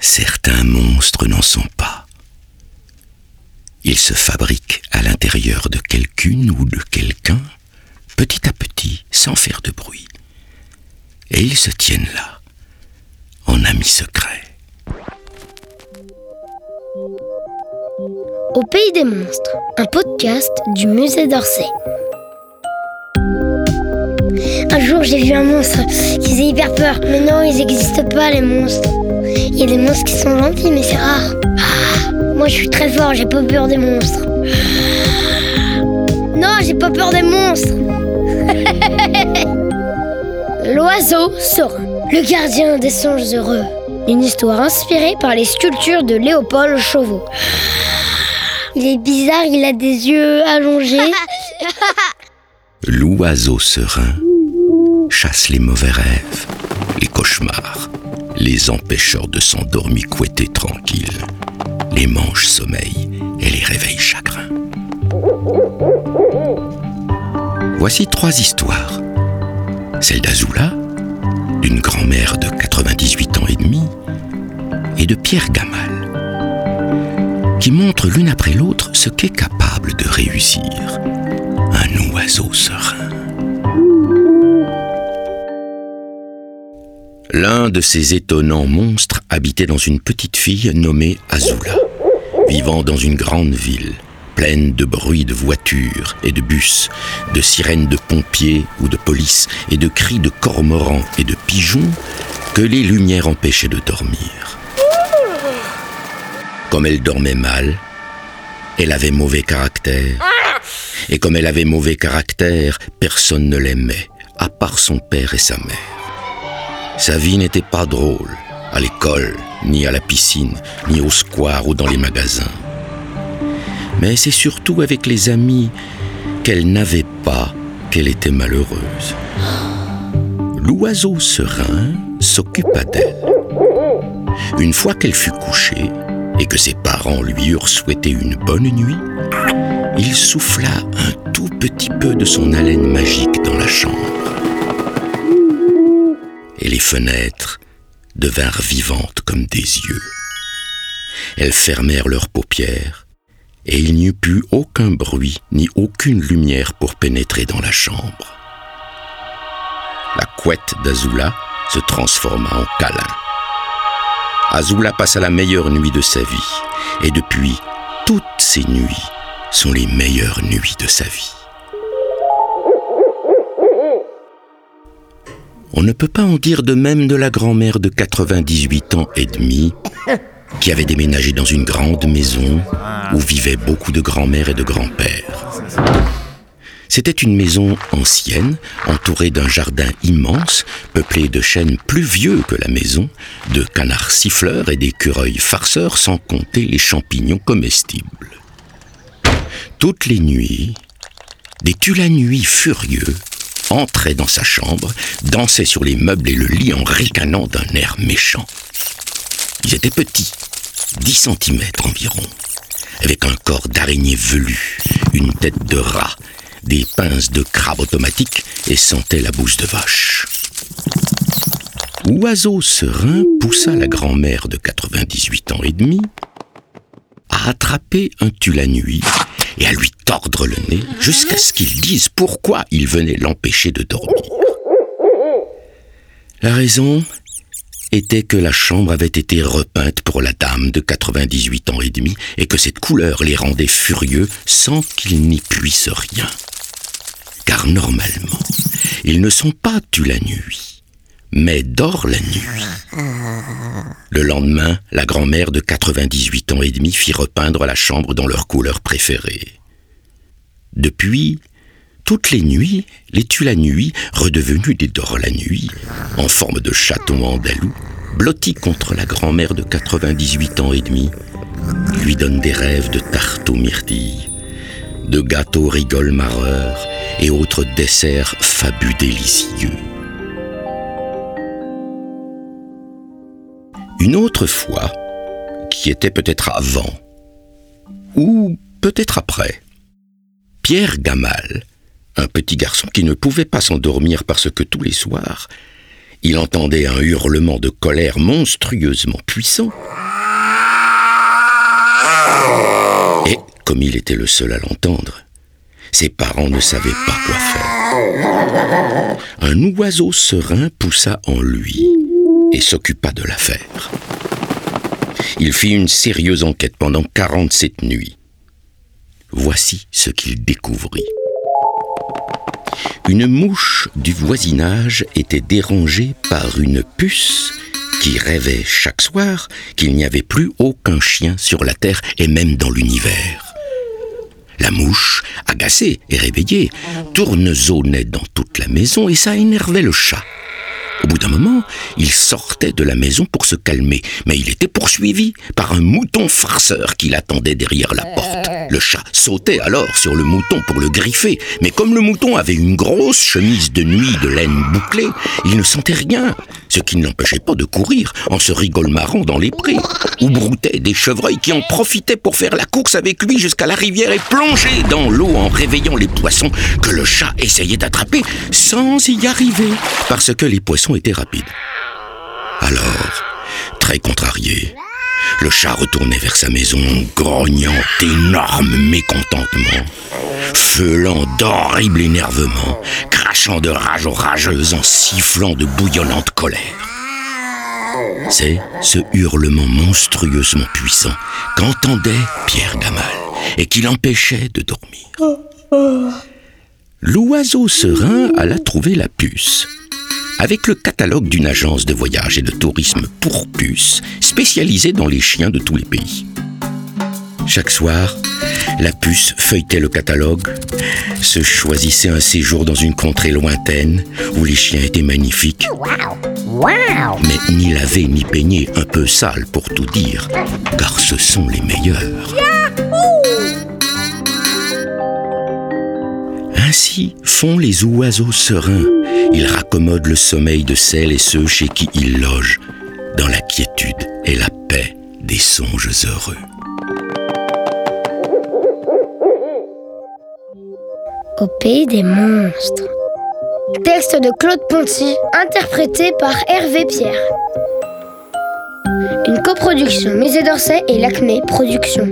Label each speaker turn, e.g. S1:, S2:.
S1: Certains monstres n'en sont pas. Ils se fabriquent à l'intérieur de quelqu'une ou de quelqu'un, petit à petit, sans faire de bruit. Et ils se tiennent là, en amis secrets.
S2: Au pays des monstres, un podcast du musée d'Orsay. Un jour, j'ai vu un monstre qui faisait hyper peur. Mais non, ils n'existent pas, les monstres. Il y a des monstres qui sont gentils, mais c'est rare. Ah, moi, je suis très fort, j'ai pas peur des monstres. Non, j'ai pas peur des monstres. L'oiseau serein, le gardien des songes heureux. Une histoire inspirée par les sculptures de Léopold Chauveau. Il est bizarre, il a des yeux allongés.
S1: L'oiseau serein chasse les mauvais rêves, les cauchemars, les empêcheurs de s'endormir couettés tranquilles, les manches sommeil et les réveils chagrin. Voici trois histoires. Celle d'Azula, d'une grand-mère de 98 ans et demi, et de Pierre Gamal, qui montrent l'une après l'autre ce qu'est capable de réussir un oiseau serein. L'un de ces étonnants monstres habitait dans une petite fille nommée Azula, vivant dans une grande ville, pleine de bruit de voitures et de bus, de sirènes de pompiers ou de police et de cris de cormorans et de pigeons que les lumières empêchaient de dormir. Comme elle dormait mal, elle avait mauvais caractère. Et comme elle avait mauvais caractère, personne ne l'aimait, à part son père et sa mère. Sa vie n'était pas drôle, à l'école, ni à la piscine, ni au square ou dans les magasins. Mais c'est surtout avec les amis qu'elle n'avait pas qu'elle était malheureuse. L'oiseau serein s'occupa d'elle. Une fois qu'elle fut couchée et que ses parents lui eurent souhaité une bonne nuit, il souffla un tout petit peu de son haleine magique dans la chambre fenêtres devinrent vivantes comme des yeux. Elles fermèrent leurs paupières, et il n'y eut plus aucun bruit ni aucune lumière pour pénétrer dans la chambre. La couette d'Azula se transforma en câlin. Azula passa la meilleure nuit de sa vie, et depuis, toutes ces nuits sont les meilleures nuits de sa vie. On ne peut pas en dire de même de la grand-mère de 98 ans et demi, qui avait déménagé dans une grande maison où vivaient beaucoup de grand-mères et de grands-pères. C'était une maison ancienne, entourée d'un jardin immense, peuplé de chênes plus vieux que la maison, de canards siffleurs et d'écureuils farceurs, sans compter les champignons comestibles. Toutes les nuits, des tulanuits furieux entrait dans sa chambre, dansait sur les meubles et le lit en ricanant d'un air méchant. Ils étaient petits, 10 centimètres environ, avec un corps d'araignée velu, une tête de rat, des pinces de crabe automatique et sentaient la bouse de vache. Oiseau serein poussa la grand-mère de 98 ans et demi à attraper un nuit et à lui tordre le nez jusqu'à ce qu'il dise pourquoi il venait l'empêcher de dormir. La raison était que la chambre avait été repeinte pour la dame de 98 ans et demi et que cette couleur les rendait furieux sans qu'ils n'y puissent rien. Car normalement, ils ne sont pas tu la nuit, mais dorment la nuit. Le lendemain, la grand-mère de 98 ans et demi fit repeindre la chambre dans leur couleur préférée. Depuis, toutes les nuits, les nuit, redevenus des dors la nuit, en forme de chaton andalou, blotti contre la grand-mère de 98 ans et demi, lui donne des rêves de tarte aux myrtilles, de gâteaux rigole marreurs et autres desserts fabus délicieux. Une autre fois, qui était peut-être avant, ou peut-être après, Pierre Gamal, un petit garçon qui ne pouvait pas s'endormir parce que tous les soirs, il entendait un hurlement de colère monstrueusement puissant. Et, comme il était le seul à l'entendre, ses parents ne savaient pas quoi faire. Un oiseau serein poussa en lui et s'occupa de l'affaire. Il fit une sérieuse enquête pendant 47 nuits. Voici ce qu'il découvrit. Une mouche du voisinage était dérangée par une puce qui rêvait chaque soir qu'il n'y avait plus aucun chien sur la terre et même dans l'univers. La mouche, agacée et réveillée, tournezonnait dans toute la maison et ça énervait le chat. Au bout d'un moment, il sortait de la maison pour se calmer, mais il était poursuivi par un mouton farceur qui l'attendait derrière la porte. Le chat sautait alors sur le mouton pour le griffer, mais comme le mouton avait une grosse chemise de nuit de laine bouclée, il ne sentait rien, ce qui ne l'empêchait pas de courir en se rigolmarant dans les prés, où broutaient des chevreuils qui en profitaient pour faire la course avec lui jusqu'à la rivière et plonger dans l'eau en réveillant les poissons que le chat essayait d'attraper sans y arriver, parce que les poissons était rapide. Alors, très contrarié, le chat retournait vers sa maison, grognant d'énormes mécontentements, feulant d'horribles énervements, crachant de rage aux rageuses en sifflant de bouillonnante colère. C'est ce hurlement monstrueusement puissant qu'entendait Pierre Gamal et qui l'empêchait de dormir. L'oiseau serein alla trouver la puce avec le catalogue d'une agence de voyage et de tourisme pour puces spécialisée dans les chiens de tous les pays. Chaque soir, la puce feuilletait le catalogue, se choisissait un séjour dans une contrée lointaine où les chiens étaient magnifiques, mais ni lavés ni peignés, un peu sales pour tout dire, car ce sont les meilleurs. Ainsi font les oiseaux sereins. Ils raccommodent le sommeil de celles et ceux chez qui ils logent, dans la quiétude et la paix des songes heureux.
S2: Au pays des monstres. Texte de Claude Ponty, interprété par Hervé Pierre. Une coproduction Musée d'Orsay et Lacmé Productions.